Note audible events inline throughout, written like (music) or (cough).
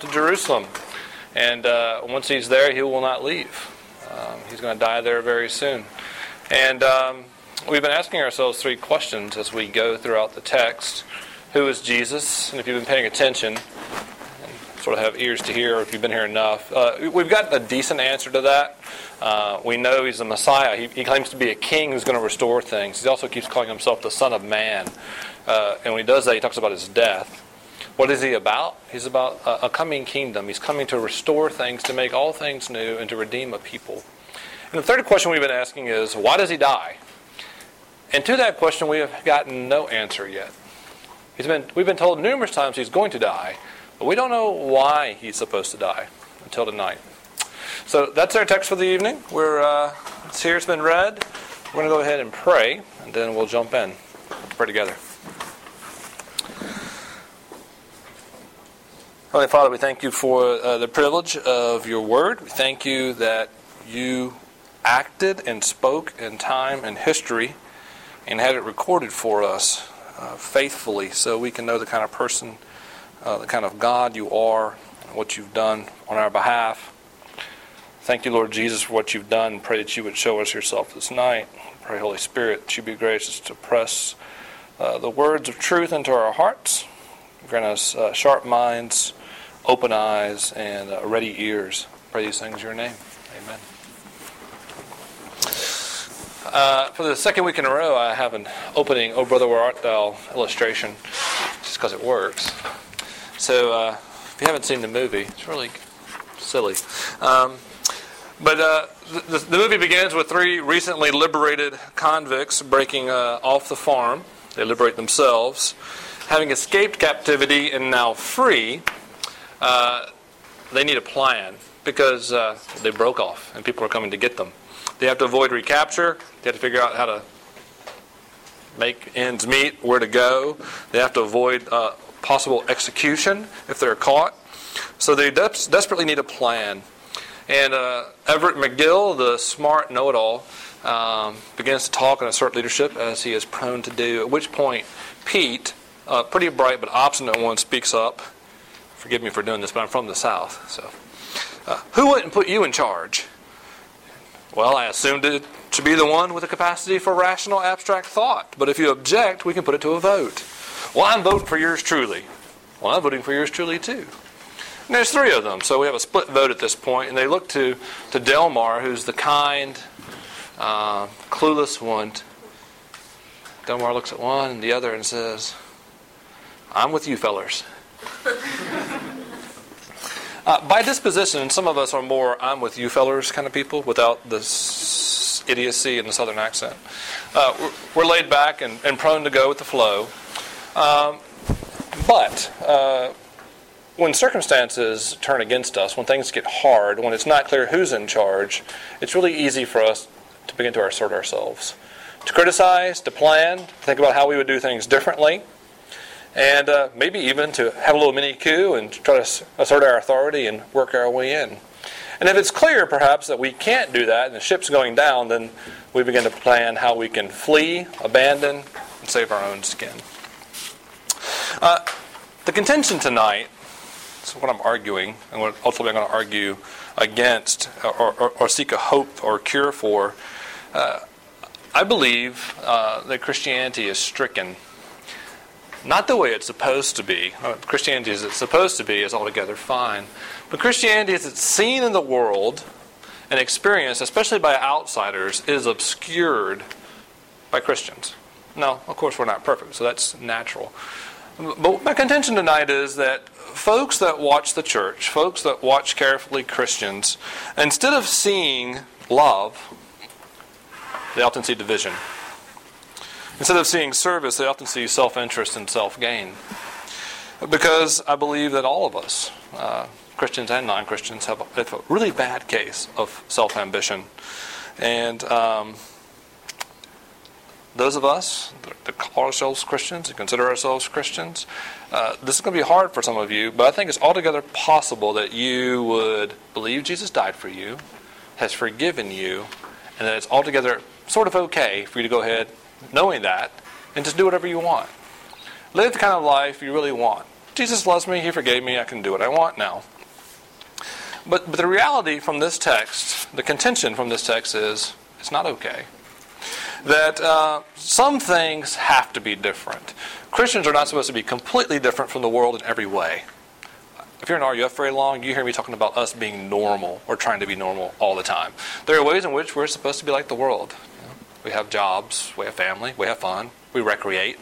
to Jerusalem. And uh, once he's there, he will not leave. Um, he's going to die there very soon. And um, we've been asking ourselves three questions as we go throughout the text. Who is Jesus? And if you've been paying attention, sort of have ears to hear, or if you've been here enough, uh, we've got a decent answer to that. Uh, we know he's the Messiah. He, he, claims to be a king who's going to restore things. He also keeps calling himself the Son of Man. Uh, and when he does that, he talks about his death. What is he about? He's about a, a coming kingdom. He's coming to restore things, to make all things new, and to redeem a people. And the third question we've been asking is why does he die? And to that question, we have gotten no answer yet. He's been, we've been told numerous times he's going to die, but we don't know why he's supposed to die until tonight. So that's our text for the evening. We're uh, it's here. It's been read. We're going to go ahead and pray, and then we'll jump in. Pray together. Holy Father, we thank you for uh, the privilege of your word. We thank you that you acted and spoke in time and history and had it recorded for us uh, faithfully so we can know the kind of person, uh, the kind of God you are, what you've done on our behalf. Thank you, Lord Jesus, for what you've done. Pray that you would show us yourself this night. Pray, Holy Spirit, that you be gracious to press uh, the words of truth into our hearts. Grant us uh, sharp minds, open eyes, and uh, ready ears. Pray these things in your name. Amen. Uh, for the second week in a row, I have an opening "Oh Brother, Where Art Thou" illustration, just because it works. So, uh, if you haven't seen the movie, it's really silly. Um, but uh, the, the, movie begins with three recently liberated convicts breaking uh, off the farm. They liberate themselves. Having escaped captivity and now free, uh, they need a plan because uh, they broke off and people are coming to get them. They have to avoid recapture. They have to figure out how to make ends meet, where to go. They have to avoid uh, possible execution if they're caught. So they de- desperately need a plan. And uh, Everett McGill, the smart know it all, um, begins to talk and assert leadership as he is prone to do. At which point, Pete, a pretty bright but obstinate one, speaks up. Forgive me for doing this, but I'm from the South. So, uh, who wouldn't put you in charge? Well, I assumed it to be the one with the capacity for rational, abstract thought. But if you object, we can put it to a vote. Well, I'm voting for yours truly. Well, I'm voting for yours truly too. And there's three of them, so we have a split vote at this point, and they look to, to Delmar, who's the kind, uh, clueless one. Delmar looks at one and the other and says, I'm with you fellers. Uh, by disposition, some of us are more I'm with you fellers kind of people without this idiocy and the southern accent. Uh, we're, we're, laid back and, and, prone to go with the flow. Um, but uh, when circumstances turn against us, when things get hard, when it's not clear who's in charge, it's really easy for us to begin to assert ourselves. To criticize, to plan, to think about how we would do things differently, and uh, maybe even to have a little mini coup and try to assert our authority and work our way in. And if it's clear, perhaps, that we can't do that and the ship's going down, then we begin to plan how we can flee, abandon, and save our own skin. Uh, the contention tonight what I'm arguing, and what ultimately I'm going to argue against or, or, or seek a hope or cure for. Uh, I believe uh, that Christianity is stricken. Not the way it's supposed to be. Christianity as it's supposed to be is altogether fine. But Christianity as it's seen in the world and experienced, especially by outsiders, is obscured by Christians. Now, of course, we're not perfect, so that's natural. But my contention tonight is that folks that watch the church, folks that watch carefully Christians, instead of seeing love, they often see division. Instead of seeing service, they often see self interest and self gain. Because I believe that all of us, uh, Christians and non Christians, have a, have a, really bad case of self ambition. And um, those of us that call ourselves Christians and consider ourselves Christians, uh, this is going to be hard for some of you, but I think it's altogether possible that you would believe Jesus died for you, has forgiven you, and that it's altogether sort of okay for you to go ahead knowing that and just do whatever you want. Live the kind of life you really want Jesus loves me, He forgave me, I can do what I want now. But, but the reality from this text, the contention from this text is it's not okay. That uh, some things have to be different. Christians are not supposed to be completely different from the world in every way. If you're in RUF very long, you hear me talking about us being normal or trying to be normal all the time. There are ways in which we're supposed to be like the world. We have jobs, we have family, we have fun, we recreate,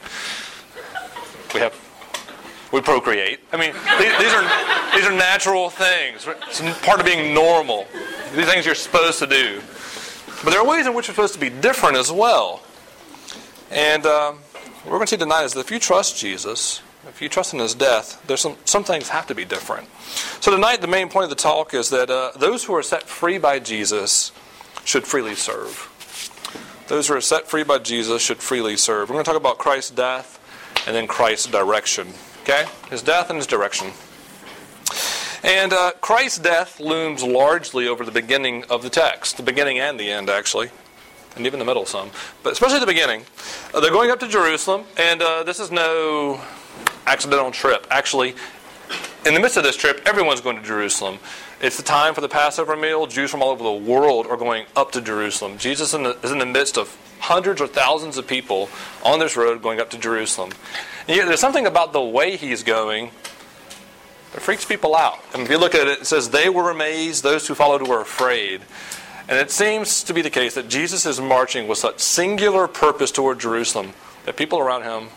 we have we procreate. I mean, these, are these are natural things. It's part of being normal. These things you're supposed to do. But there are ways in which we're supposed to be different as well. And um, what we're going to see tonight is that if you trust Jesus, if you trust in his death, there's some, some things have to be different. So tonight, the main point of the talk is that uh, those who are set free by Jesus should freely serve. Those who are set free by Jesus should freely serve. We're going to talk about Christ's death and then Christ's direction. Okay? His death and his direction. And uh, Christ's death looms largely over the beginning of the text, the beginning and the end, actually, and even the middle some, but especially the beginning. Uh, they're going up to Jerusalem, and uh, this is no accidental trip. Actually, in the midst of this trip, everyone's going to Jerusalem. It's the time for the Passover meal. Jews from all over the world are going up to Jerusalem. Jesus is in the midst of hundreds or thousands of people on this road going up to Jerusalem. And yet there's something about the way he's going that freaks people out. And if you look at it, it says, They were amazed, those who followed were afraid. And it seems to be the case that Jesus is marching with such singular purpose toward Jerusalem that people around him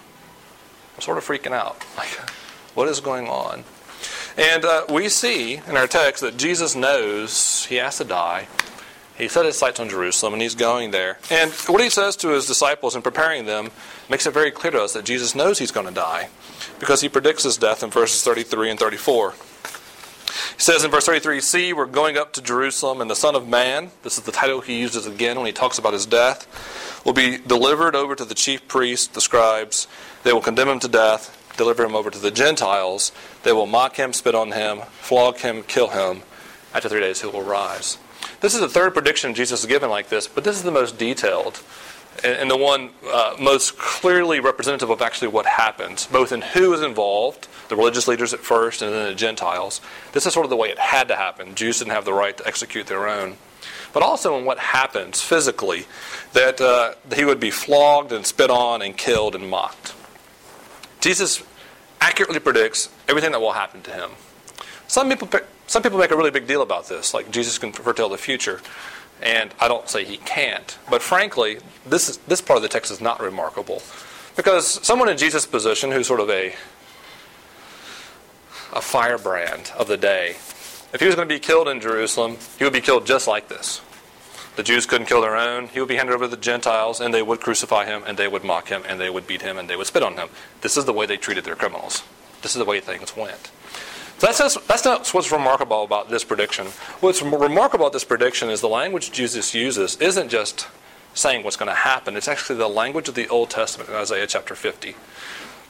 are sort of freaking out. (laughs) Like, what is going on? And uh, we see in our text that Jesus knows he has to die. He set his sights on Jerusalem and he's going there. And what he says to his disciples in preparing them makes it very clear to us that Jesus knows he's going to die because he predicts his death in verses 33 and 34. He says in verse 33 See, we're going up to Jerusalem, and the Son of Man, this is the title he uses again when he talks about his death, will be delivered over to the chief priests, the scribes. They will condemn him to death, deliver him over to the Gentiles. They will mock him, spit on him, flog him, kill him. After three days, he will rise. This is the third prediction Jesus has given like this, but this is the most detailed and, the one uh, most clearly representative of actually what happens, both in who is involved, the religious leaders at first, and then the Gentiles. This is sort of the way it had to happen. Jews didn't have the right to execute their own. But also in what happens physically, that uh, he would be flogged and spit on and killed and mocked. Jesus accurately predicts everything that will happen to him. Some people, some people make a really big deal about this, like Jesus can foretell the future. And I don't say he can't. But frankly, this, is, this part of the text is not remarkable. Because someone in Jesus' position, who's sort of a, a firebrand of the day, if he was going to be killed in Jerusalem, he would be killed just like this. The Jews couldn't kill their own. He would be handed over to the Gentiles, and they would crucify him, and they would mock him, and they would beat him, and they would spit on him. This is the way they treated their criminals. This is the way things went. So That's, that's not what's remarkable about this prediction. What's remarkable about this prediction is the language Jesus uses isn't just saying what's going to happen, it's actually the language of the Old Testament in Isaiah chapter 50.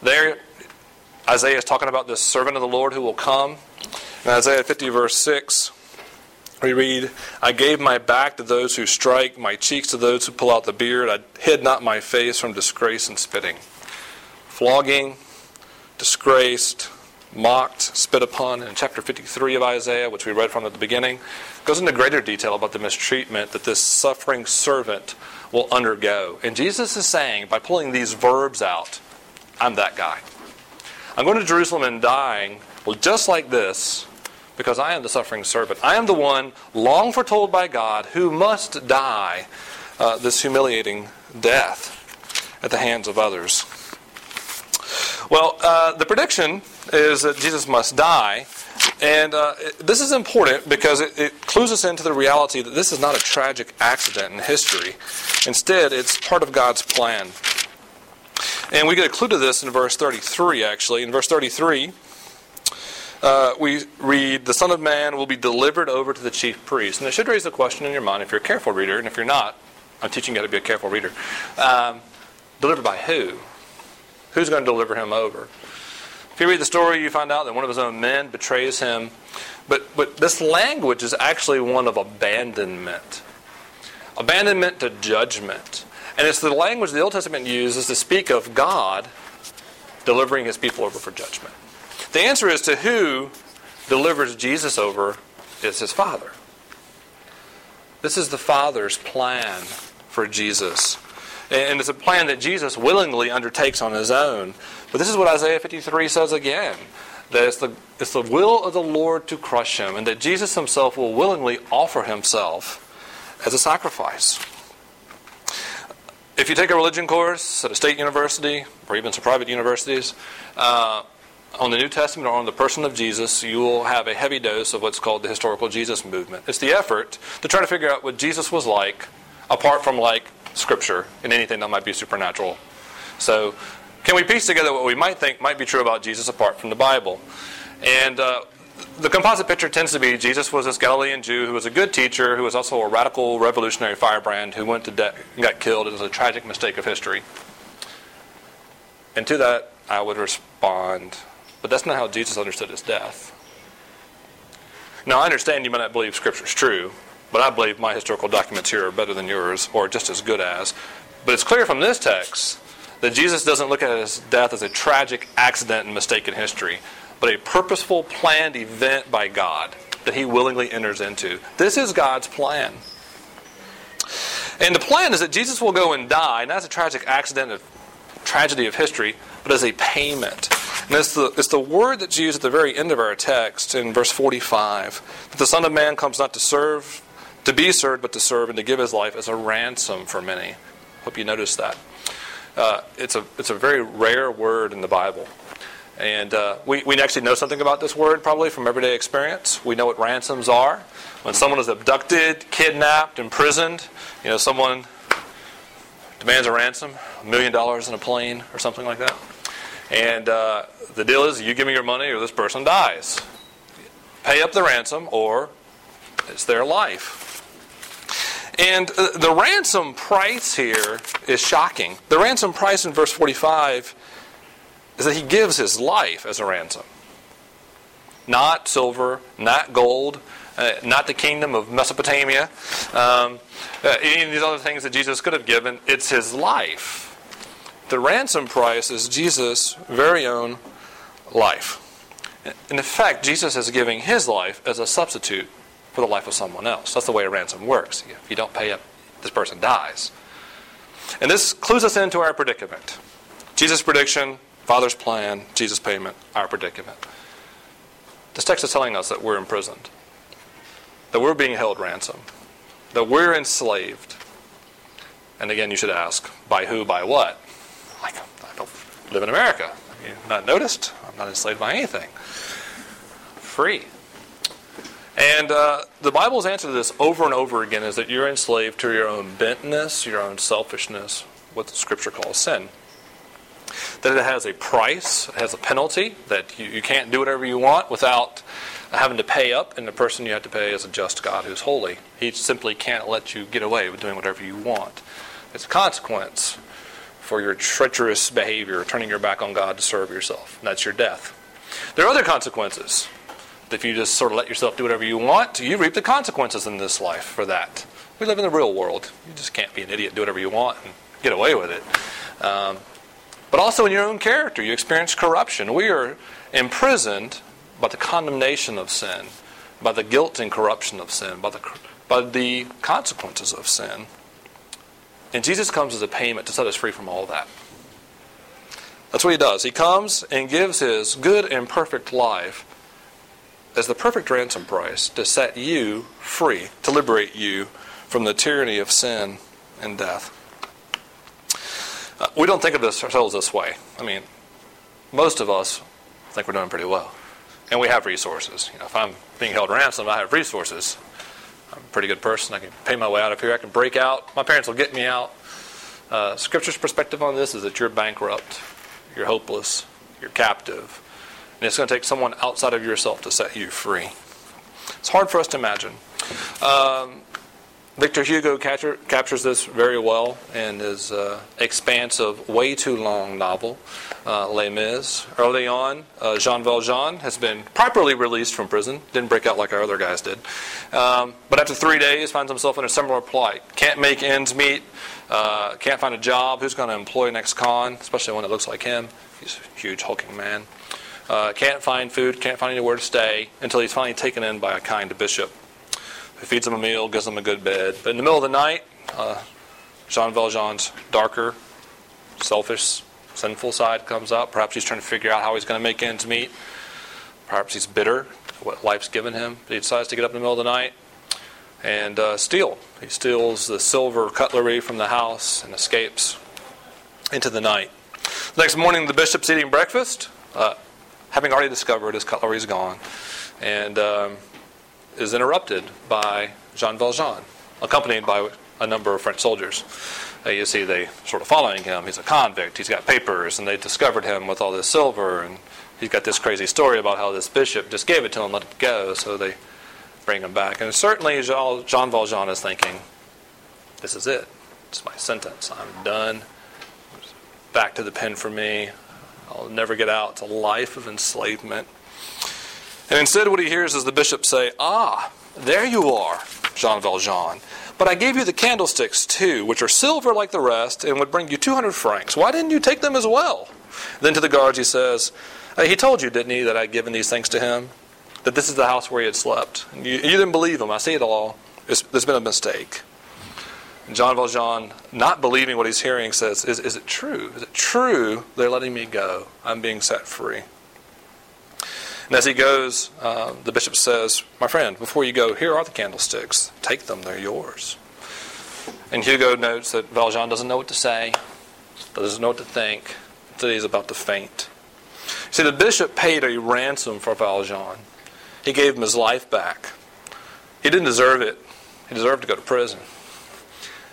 There, Isaiah is talking about this servant of the Lord who will come. In Isaiah 50, verse 6, we read, I gave my back to those who strike, my cheeks to those who pull out the beard. I hid not my face from disgrace and spitting. Flogging, disgraced, mocked, spit upon in chapter 53 of Isaiah, which we read from at the beginning, goes into greater detail about the mistreatment that this suffering servant will undergo. And Jesus is saying, by pulling these verbs out, I'm that guy. I'm going to Jerusalem and dying, well, just like this, because I am the suffering servant. I am the one long foretold by God who must die uh, this humiliating death at the hands of others. Well, uh, the prediction is that Jesus must die. And uh, this is important because it, it, clues us into the reality that this is not a tragic accident in history. Instead, it's part of God's plan. And we get a clue to this in verse 33, actually. In verse 33, uh, we read, The Son of Man will be delivered over to the chief priest. And it should raise a question in your mind if you're a careful reader, and if you're not, I'm teaching you how to be a careful reader. Um, delivered by who? Who's going to deliver him over? If you read the story, you find out that one of his own men betrays him. But, but this language is actually one of abandonment abandonment to judgment. And it's the language the Old Testament uses to speak of God delivering his people over for judgment. The answer is to who delivers Jesus over is his Father. This is the Father's plan for Jesus. And it's a plan that Jesus willingly undertakes on his own. But this is what Isaiah 53 says again that it's the, it's the will of the Lord to crush him, and that Jesus himself will willingly offer himself as a sacrifice. If you take a religion course at a state university, or even some private universities, uh, on the New Testament or on the person of Jesus, you will have a heavy dose of what's called the historical Jesus movement. It's the effort to try to figure out what Jesus was like, apart from like Scripture and anything that might be supernatural. So, can we piece together what we might think might be true about Jesus apart from the Bible? And uh, the composite picture tends to be Jesus was this Galilean Jew who was a good teacher, who was also a radical revolutionary firebrand who went to death and got killed. It was a tragic mistake of history. And to that, I would respond, but that's not how Jesus understood his death. Now, I understand you might not believe Scripture is true, but I believe my historical documents here are better than yours, or just as good as. But it's clear from this text that Jesus doesn't look at his death as a tragic accident and mistake in history, but a purposeful, planned event by God that he willingly enters into. This is God's plan. And the plan is that Jesus will go and die, not as a tragic accident, of tragedy of history, but as a payment. And it's the, it's the word that's used at the very end of our text in verse 45 that the Son of Man comes not to serve, to be served, but to serve, and to give his life as a ransom for many. Hope you noticed that. Uh, it's, a, it's a very rare word in the Bible. And uh, we, we actually know something about this word probably from everyday experience. We know what ransoms are. When someone is abducted, kidnapped, imprisoned, you know, someone demands a ransom, a million dollars in a plane or something like that. And uh, the deal is you give me your money or this person dies. Pay up the ransom or it's their life. And uh, the ransom price here is shocking. The ransom price in verse 45 is that he gives his life as a ransom. Not silver, not gold, uh, not the kingdom of Mesopotamia, um, uh, any of these other things that Jesus could have given. It's his life. The ransom price is Jesus' very own life. In effect, Jesus is giving his life as a substitute for the life of someone else. That's the way a ransom works. If you don't pay up, this person dies. And this clues us into our predicament. Jesus' prediction Father's plan, Jesus' payment, our predicament. This text is telling us that we're imprisoned, that we're being held ransom, that we're enslaved. And again, you should ask, by who, by what? Like, I don't live in America. You not noticed? I'm not enslaved by anything. Free. And uh, the Bible's answer to this over and over again is that you're enslaved to your own bentness, your own selfishness, what the Scripture calls sin that it has a price, it has a penalty, that you, you can't do whatever you want without having to pay up, and the person you have to pay is a just God who's holy. He simply can't let you get away with doing whatever you want. It's a consequence for your treacherous behavior, turning your back on God to serve yourself. And that's your death. There are other consequences. If you just sort of let yourself do whatever you want, you reap the consequences in this life for that. We live in the real world. You just can't be an idiot, do whatever you want, and get away with it. Um, but also in your own character. You experience corruption. We are imprisoned by the condemnation of sin, by the guilt and corruption of sin, by the, by the consequences of sin. And Jesus comes as a payment to set us free from all that. That's what he does. He comes and gives his good and perfect life as the perfect ransom price to set you free, to liberate you from the tyranny of sin and death. Uh, we don't think of this ourselves this way. I mean, most of us think we're doing pretty well. And we have resources. You know, if I'm being held ransom, I have resources. I'm a pretty good person. I can pay my way out of here. I can break out. My parents will get me out. Uh, scripture's perspective on this is that you're bankrupt, you're hopeless, you're captive. And it's going to take someone outside of yourself to set you free. It's hard for us to imagine. Um, Victor Hugo capture, captures this very well in his uh, expansive, way too long novel, uh, Les Mis. Early on, uh, Jean Valjean has been properly released from prison. Didn't break out like our other guys did. Um, but after three days, finds himself in a similar plight. Can't make ends meet. Uh, can't find a job. Who's going to employ next con? Especially one that looks like him. He's a huge hulking man. Uh, can't find food, can't find anywhere to stay until he's finally taken in by a kind bishop who feeds him a meal, gives him a good bed. But in the middle of the night, uh, Jean Valjean's darker, selfish, sinful side comes up. Perhaps he's trying to figure out how he's going to make ends meet. Perhaps he's bitter what life's given him. He decides to get up in the middle of the night and uh, steal. He steals the silver cutlery from the house and escapes into the night. The next morning, the bishop's eating breakfast, uh, having already discovered his cutlery is gone, and um, is interrupted by Jean Valjean, accompanied by a number of French soldiers. Uh, you see, they sort of following him. He's a convict. He's got papers, and they discovered him with all this silver, and he's got this crazy story about how this bishop just gave it to him, let it go. So they bring him back. And certainly Jean Valjean is thinking, this is it. It's my sentence. I'm done. Back to the pen for me. I'll never get out. It's a life of enslavement. And instead, what he hears is the bishop say, Ah, there you are, Jean Valjean. But I gave you the candlesticks too, which are silver like the rest, and would bring you 200 francs. Why didn't you take them as well? Then to the guards he says, He told you, didn't he, that I'd given these things to him? that this is the house where he had slept. You, you, didn't believe him. I see it all. It's, there's been a mistake. And John Valjean, not believing what he's hearing, says, is, is it true? Is it true they're letting me go? I'm being set free. And as he goes, uh, the bishop says, My friend, before you go, here are the candlesticks. Take them, they're yours. And Hugo notes that Valjean doesn't know what to say, doesn't know what to think, that he's about to faint. See, the bishop paid a ransom for Valjean. He gave him his life back. He didn't deserve it. He deserved to go to prison.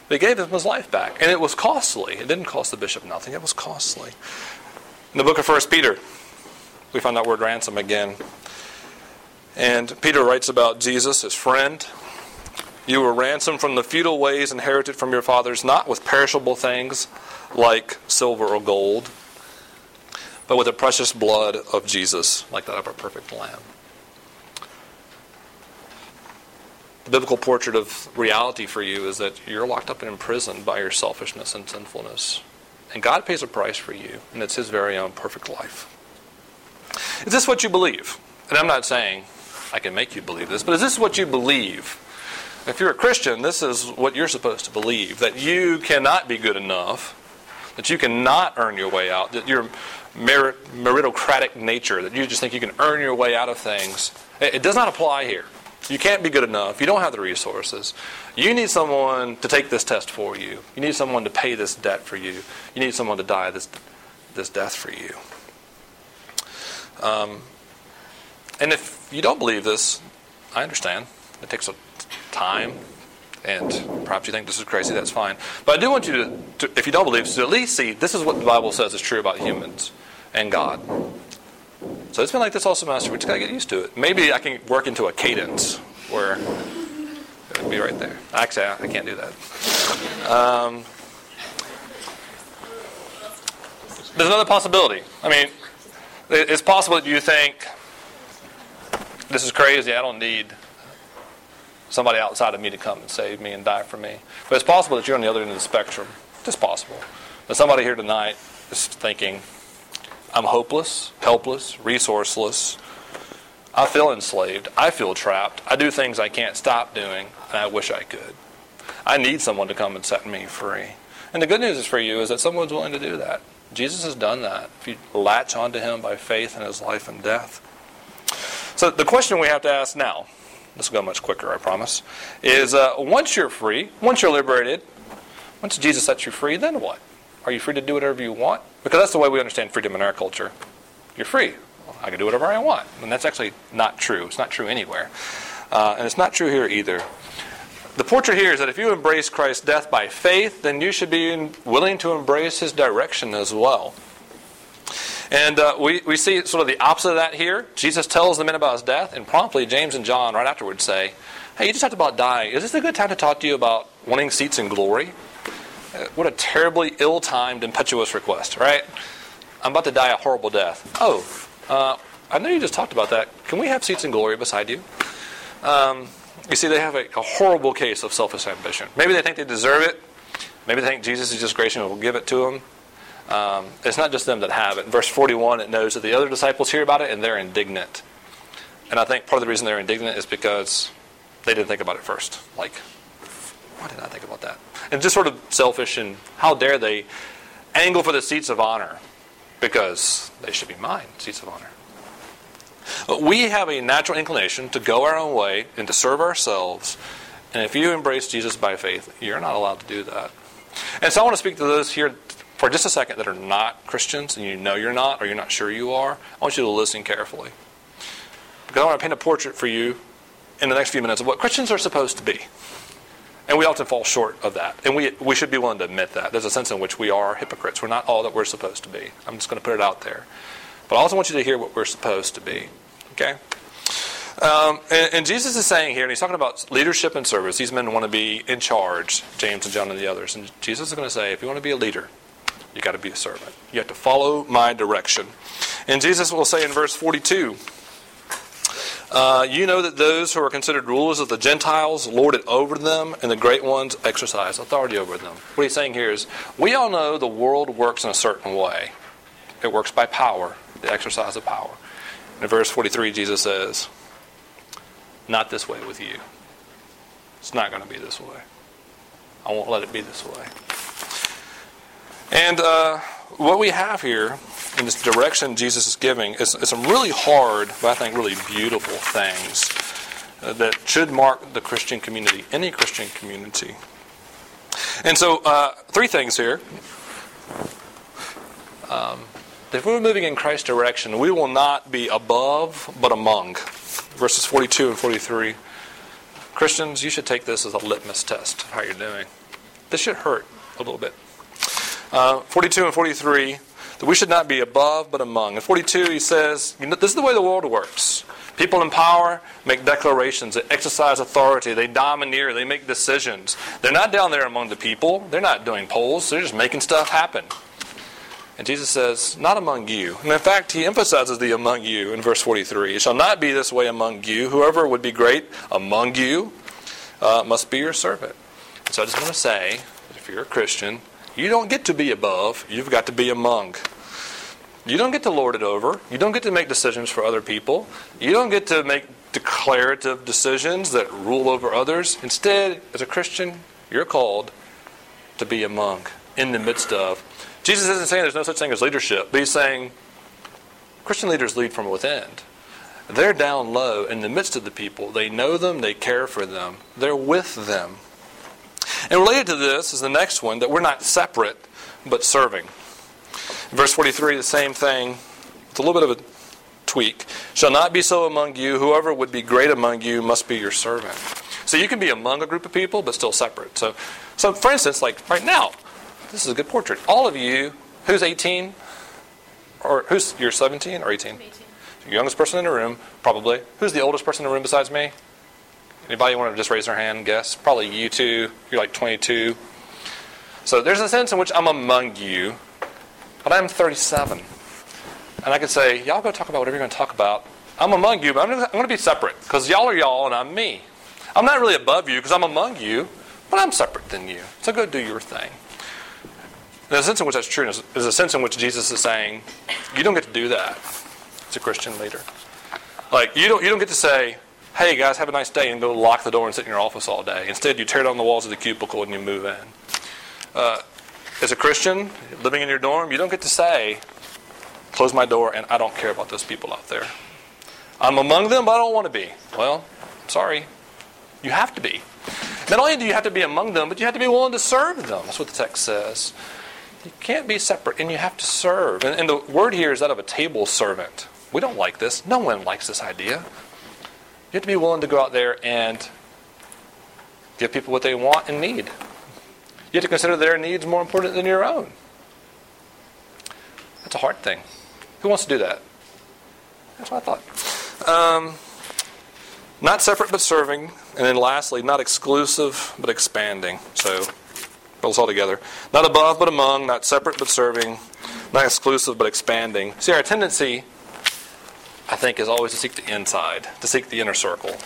But he gave him his life back. And it was costly. It didn't cost the bishop nothing, it was costly. In the book of 1 Peter, we find that word ransom again. And Peter writes about Jesus, his friend. You were ransomed from the futile ways inherited from your fathers, not with perishable things like silver or gold, but with the precious blood of Jesus, like that of our perfect Lamb. the biblical portrait of reality for you is that you're locked up and imprisoned by your selfishness and sinfulness. And God pays a price for you, and it's His very own perfect life. Is this what you believe? And I'm not saying I can make you believe this, but is this what you believe? If you're a Christian, this is what you're supposed to believe that you cannot be good enough, that you cannot earn your way out, that your merit, meritocratic nature, that you just think you can earn your way out of things, it, it does not apply here. You can't be good enough. You don't have the resources. You need someone to take this test for you. You need someone to pay this debt for you. You need someone to die this, this death for you. Um, and if you don't believe this, I understand. It takes a time, and perhaps you think this is crazy. That's fine. But I do want you to, to if you don't believe, to at least see this is what the Bible says is true about humans and God. So it's been like this all semester. We just got to get used to it. Maybe I can work into a cadence where it would be right there. Actually, I can't do that. Um, there's another possibility. I mean, it's possible that you think this is crazy. I don't need somebody outside of me to come and save me and die for me. But it's possible that you're on the other end of the spectrum. It's possible that somebody here tonight is thinking, I'm hopeless, helpless, resourceless. I feel enslaved. I feel trapped. I do things I can't stop doing, and I wish I could. I need someone to come and set me free. And the good news is for you is that someone's willing to do that. Jesus has done that. If you latch onto him by faith in his life and death. So the question we have to ask now, this will go much quicker, I promise, is uh, once you're free, once you're liberated, once Jesus sets you free, then what? Are you free to do whatever you want? Because that's the way we understand freedom in our culture. You're free. I can do whatever I want. And that's actually not true. It's not true anywhere. Uh, and it's not true here either. The portrait here is that if you embrace Christ's death by faith, then you should be willing to embrace his direction as well. And uh, we, we see sort of the opposite of that here. Jesus tells the men about his death, and promptly James and John, right afterwards, say, Hey, you just talked about dying. Is this a good time to talk to you about wanting seats in glory? What a terribly ill timed, impetuous request, right? I'm about to die a horrible death. Oh, uh, I know you just talked about that. Can we have seats in glory beside you? Um, you see, they have a, a horrible case of selfish ambition. Maybe they think they deserve it. Maybe they think Jesus is just gracious and will give it to them. Um, it's not just them that have it. In verse 41, it knows that the other disciples hear about it and they're indignant. And I think part of the reason they're indignant is because they didn't think about it first. Like, why didn't I think about that? And just sort of selfish and how dare they angle for the seats of honor because they should be mine, seats of honor. We have a natural inclination to go our own way and to serve ourselves. And if you embrace Jesus by faith, you're not allowed to do that. And so I want to speak to those here for just a second that are not Christians and you know you're not or you're not sure you are. I want you to listen carefully. Because I want to paint a portrait for you in the next few minutes of what Christians are supposed to be. And we often fall short of that. And we, we should be willing to admit that. There's a sense in which we are hypocrites. We're not all that we're supposed to be. I'm just going to put it out there. But I also want you to hear what we're supposed to be. Okay? Um, and, and, Jesus is saying here, and he's talking about leadership and service. These men want to be in charge, James and John and the others. And Jesus is going to say, if you want to be a leader, you got to be a servant. You have to follow my direction. And Jesus will say in verse 42, uh, you know that those who are considered rulers of the Gentiles lord it over them, and the great ones exercise authority over them. What he's saying here is we all know the world works in a certain way. It works by power, the exercise of power. In verse 43, Jesus says, Not this way with you. It's not going to be this way. I won't let it be this way. And uh, what we have here in this direction Jesus is giving is, is some really hard, but I think really beautiful things uh, that should mark the Christian community, any Christian community. And so, uh, three things here. Um, if we're moving in Christ's direction, we will not be above, but among. Verses 42 and 43. Christians, you should take this as a litmus test of how you're doing. This should hurt a little bit. Uh, 42 and 43, that we should not be above, but among. In 42, he says, you know, this is the way the world works. People in power make declarations, they exercise authority, they domineer, they make decisions. They're not down there among the people, they're not doing polls, they're just making stuff happen. And Jesus says, Not among you. And in fact, he emphasizes the among you in verse 43. It shall not be this way among you. Whoever would be great among you uh, must be your servant. So I just want to say if you're a Christian, you don't get to be above, you've got to be among. You don't get to lord it over. You don't get to make decisions for other people. You don't get to make declarative decisions that rule over others. Instead, as a Christian, you're called to be among, in the midst of. Jesus isn't saying there's no such thing as leadership, but he's saying Christian leaders lead from within. They're down low in the midst of the people. They know them, they care for them, they're with them. And related to this is the next one that we're not separate, but serving. In verse 43, the same thing. It's a little bit of a tweak. Shall not be so among you. Whoever would be great among you must be your servant. So you can be among a group of people, but still separate. So, so for instance, like right now, this is a good portrait. All of you, who's 18? Or who's, you're 17 or 18? 18. The youngest person in the room, probably. Who's the oldest person in the room besides me? Anybody want to just raise their hand? Guess. Probably you two. You're like 22. So there's a sense in which I'm among you, but I'm 37. And I could say, y'all go talk about whatever you're going to talk about. I'm among you, but I'm going to be separate because y'all are y'all and I'm me. I'm not really above you because I'm among you, but I'm separate than you. So go do your thing. A sense in which that's true. There's a sense in which Jesus is saying, you don't get to do that as a Christian leader. Like, you don't, you don't get to say, hey guys, have a nice day, and go lock the door and sit in your office all day. Instead, you tear down the walls of the cubicle and you move in. Uh, as a Christian, living in your dorm, you don't get to say, close my door and I don't care about those people out there. I'm among them, but I don't want to be. Well, sorry. You have to be. Not only do you have to be among them, but you have to be willing to serve them. That's what the text says. You can't be separate, and you have to serve. And, and the word here is that of a table servant. We don't like this. No one likes this idea. You have to be willing to go out there and give people what they want and need. You have to consider their needs more important than your own. That's a hard thing. Who wants to do that? That's what I thought. Um, not separate but serving. And then lastly, not exclusive but expanding. So All together. Not above but among, not separate but serving, not exclusive but expanding. See, our tendency, I think, is always to seek the inside, to seek the inner circle.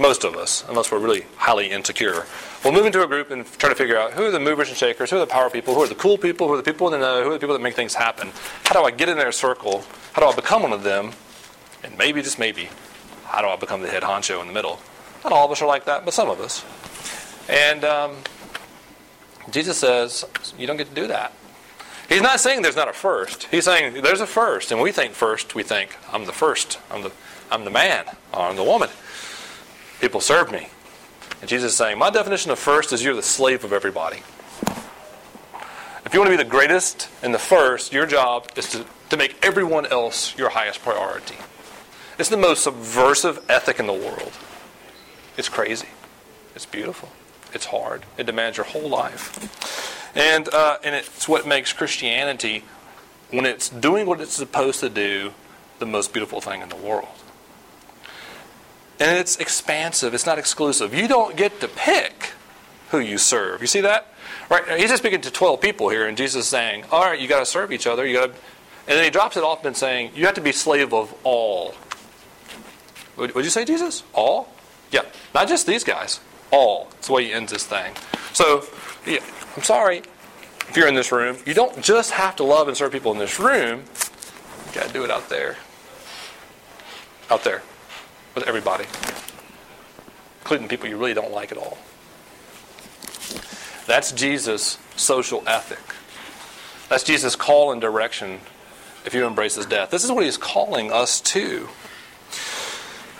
Most of us, unless we're really highly insecure. We'll move into a group and try to figure out who are the movers and shakers, who are the power people, who are the cool people, who are the people in the know, who are the people that make things happen. How do I get in their circle? How do I become one of them? And maybe, just maybe, how do I become the head honcho in the middle? Not all of us are like that, but some of us. And um, Jesus says, you don't get to do that. He's not saying there's not a first. He's saying there's a first, and we think first. We think I'm the first. I'm the I'm the man. I'm the woman. People serve me. And Jesus is saying, my definition of first is you're the slave of everybody. If you want to be the greatest and the first, your job is to, to make everyone else your highest priority. It's the most subversive ethic in the world. It's crazy. It's beautiful. It's hard. It demands your whole life. And, uh, and it's what makes Christianity, when it's doing what it's supposed to do, the most beautiful thing in the world. And it's expansive, it's not exclusive. You don't get to pick who you serve. You see that? Right? He's just speaking to 12 people here, and Jesus is saying, All right, you got to serve each other. You got to. And then he drops it off and saying, You have to be slave of all. Would you say, Jesus? All? Yeah. Not just these guys. All. That's the way he ends this thing. So, yeah, I'm sorry if you're in this room. You don't just have to love and serve people in this room. You got to do it out there. Out there with everybody, including people you really don't like at all. That's Jesus' social ethic. That's Jesus' call and direction if you embrace his death. This is what he's calling us to.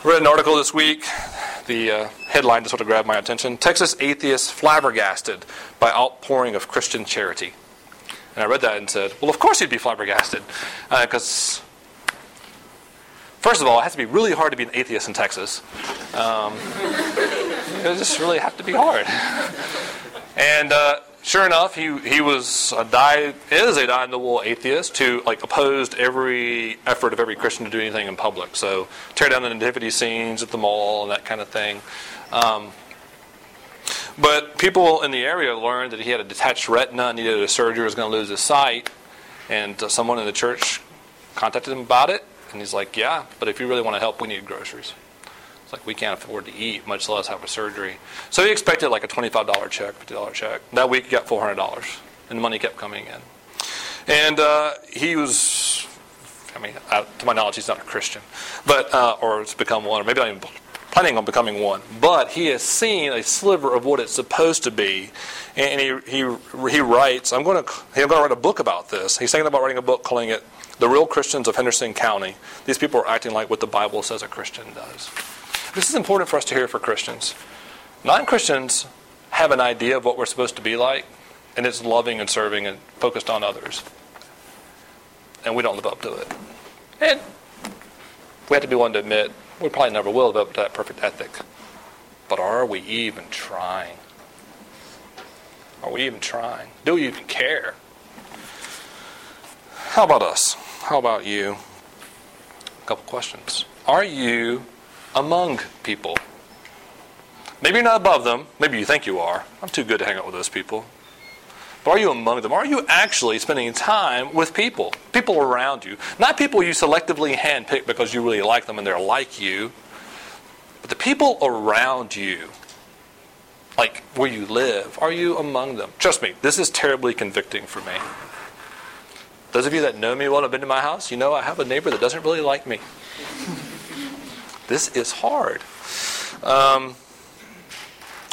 I read an article this week. The uh, headline just sort of grabbed my attention. Texas atheists flabbergasted by outpouring of Christian charity. And I read that and said, well, of course he'd be flabbergasted. Because uh, First of all, it has to be really hard to be an atheist in Texas. Um, it just really have to be hard. And uh, sure enough, he he was a die is a die in the wool atheist who like opposed every effort of every Christian to do anything in public. So tear down the nativity scenes at the mall and that kind of thing. Um, but people in the area learned that he had a detached retina, and needed a surgery, was going to lose his sight, and uh, someone in the church contacted him about it and he's like, Yeah, but if you really want to help, we need groceries. It's like we can't afford to eat, much less have a surgery. So he expected like a $25 check, $50 check. That week he got $400, and the money kept coming in. And uh, he was, I mean, uh, to my knowledge, he's not a Christian, but uh, or it's become one, or maybe not even planning on becoming one. But he has seen a sliver of what it's supposed to be, and he he he writes. I'm going to I'm going to write a book about this. He's thinking about writing a book, calling it the real Christians of Henderson County, these people are acting like what the Bible says a Christian does. This is important for us to hear for Christians. Non Christians have an idea of what we're supposed to be like, and it's loving and serving and focused on others. And we don't live up to it. And we have to be willing to admit we probably never will live up to that perfect ethic. But are we even trying? Are we even trying? Do we even care? How about us? How about you? A couple questions. Are you among people? Maybe you're not above them. Maybe you think you are. I'm too good to hang out with those people. But are you among them? Are you actually spending time with people? People around you. Not people you selectively handpick because you really like them and they're like you, but the people around you, like where you live. Are you among them? Trust me, this is terribly convicting for me. Those of you that know me well and have been to my house, you know I have a neighbor that doesn't really like me. (laughs) this is hard. Um,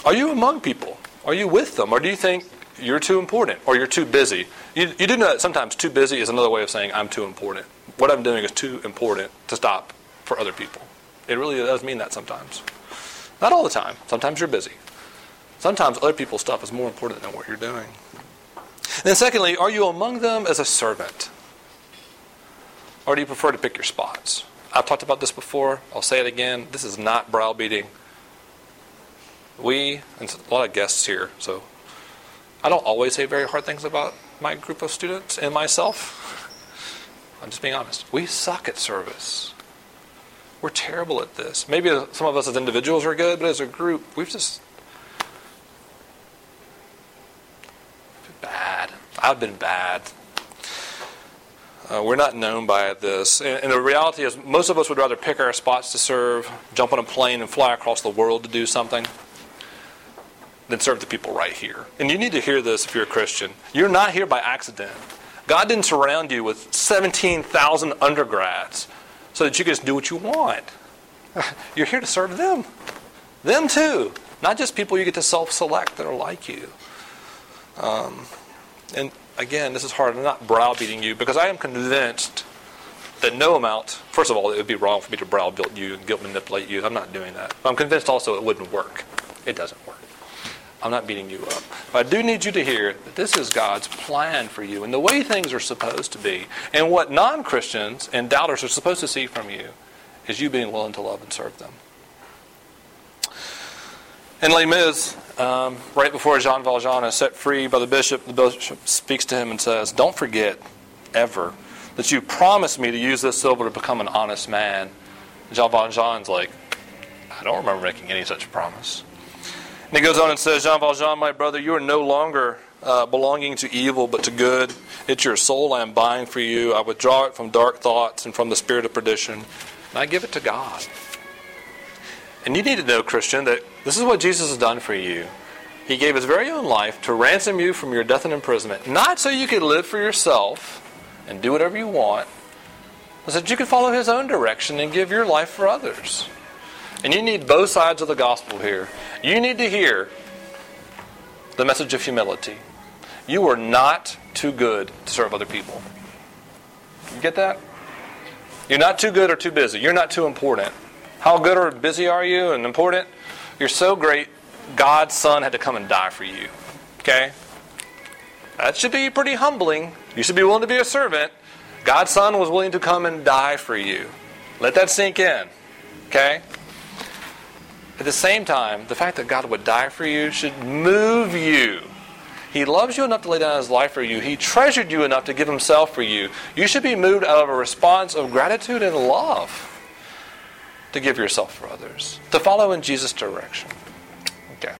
are you among people? Are you with them? Or do you think you're too important or you're too busy? You, you do know that sometimes too busy is another way of saying I'm too important. What I'm doing is too important to stop for other people. It really does mean that sometimes. Not all the time. Sometimes you're busy. Sometimes other people's stuff is more important than what you're doing. And then, secondly, are you among them as a servant? Or do you prefer to pick your spots? I've talked about this before. I'll say it again. This is not browbeating. We, and a lot of guests here, so I don't always say very hard things about my group of students and myself. (laughs) I'm just being honest. We suck at service. We're terrible at this. Maybe some of us as individuals are good, but as a group, we've just been bad. I've been bad. Uh, we're not known by this. And, and, the reality is, most of us would rather pick our spots to serve, jump on a plane, and fly across the world to do something than serve the people right here. And you need to hear this if you're a Christian. You're not here by accident. God didn't surround you with 17,000 undergrads so that you could just do what you want. (laughs) You're here to serve them. Them too. Not just people you get to self select that are like you. Um, and again, this is hard. I'm not browbeating you because I am convinced that no amount, first of all, it would be wrong for me to browbeat you and guilt manipulate you. I'm not doing that. I'm convinced also it wouldn't work. It doesn't work. I'm not beating you up. But I do need you to hear that this is God's plan for you and the way things are supposed to be. And what non Christians and doubters are supposed to see from you is you being willing to love and serve them. In Les Mis, um, right before Jean Valjean is set free by the bishop, the bishop speaks to him and says, Don't forget, ever, that you promised me to use this silver to become an honest man. Jean Valjean's like, I don't remember making any such promise. And he goes on and says, Jean Valjean, my brother, you are no longer uh, belonging to evil but to good. It's your soul I am buying for you. I withdraw it from dark thoughts and from the spirit of perdition, and I give it to God. And you need to know, Christian, that this is what Jesus has done for you. He gave his very own life to ransom you from your death and imprisonment, not so you could live for yourself and do whatever you want, but so that you could follow his own direction and give your life for others. And you need both sides of the gospel here. You need to hear the message of humility. You are not too good to serve other people. You get that? You're not too good or too busy. You're not too important. How good or busy are you and important? You're so great, God's Son had to come and die for you. Okay? That should be pretty humbling. You should be willing to be a servant. God's Son was willing to come and die for you. Let that sink in. Okay? At the same time, the fact that God would die for you should move you. He loves you enough to lay down his life for you. He treasured you enough to give himself for you. You should be moved out of a response of gratitude and love to give yourself for others, to follow in Jesus' direction.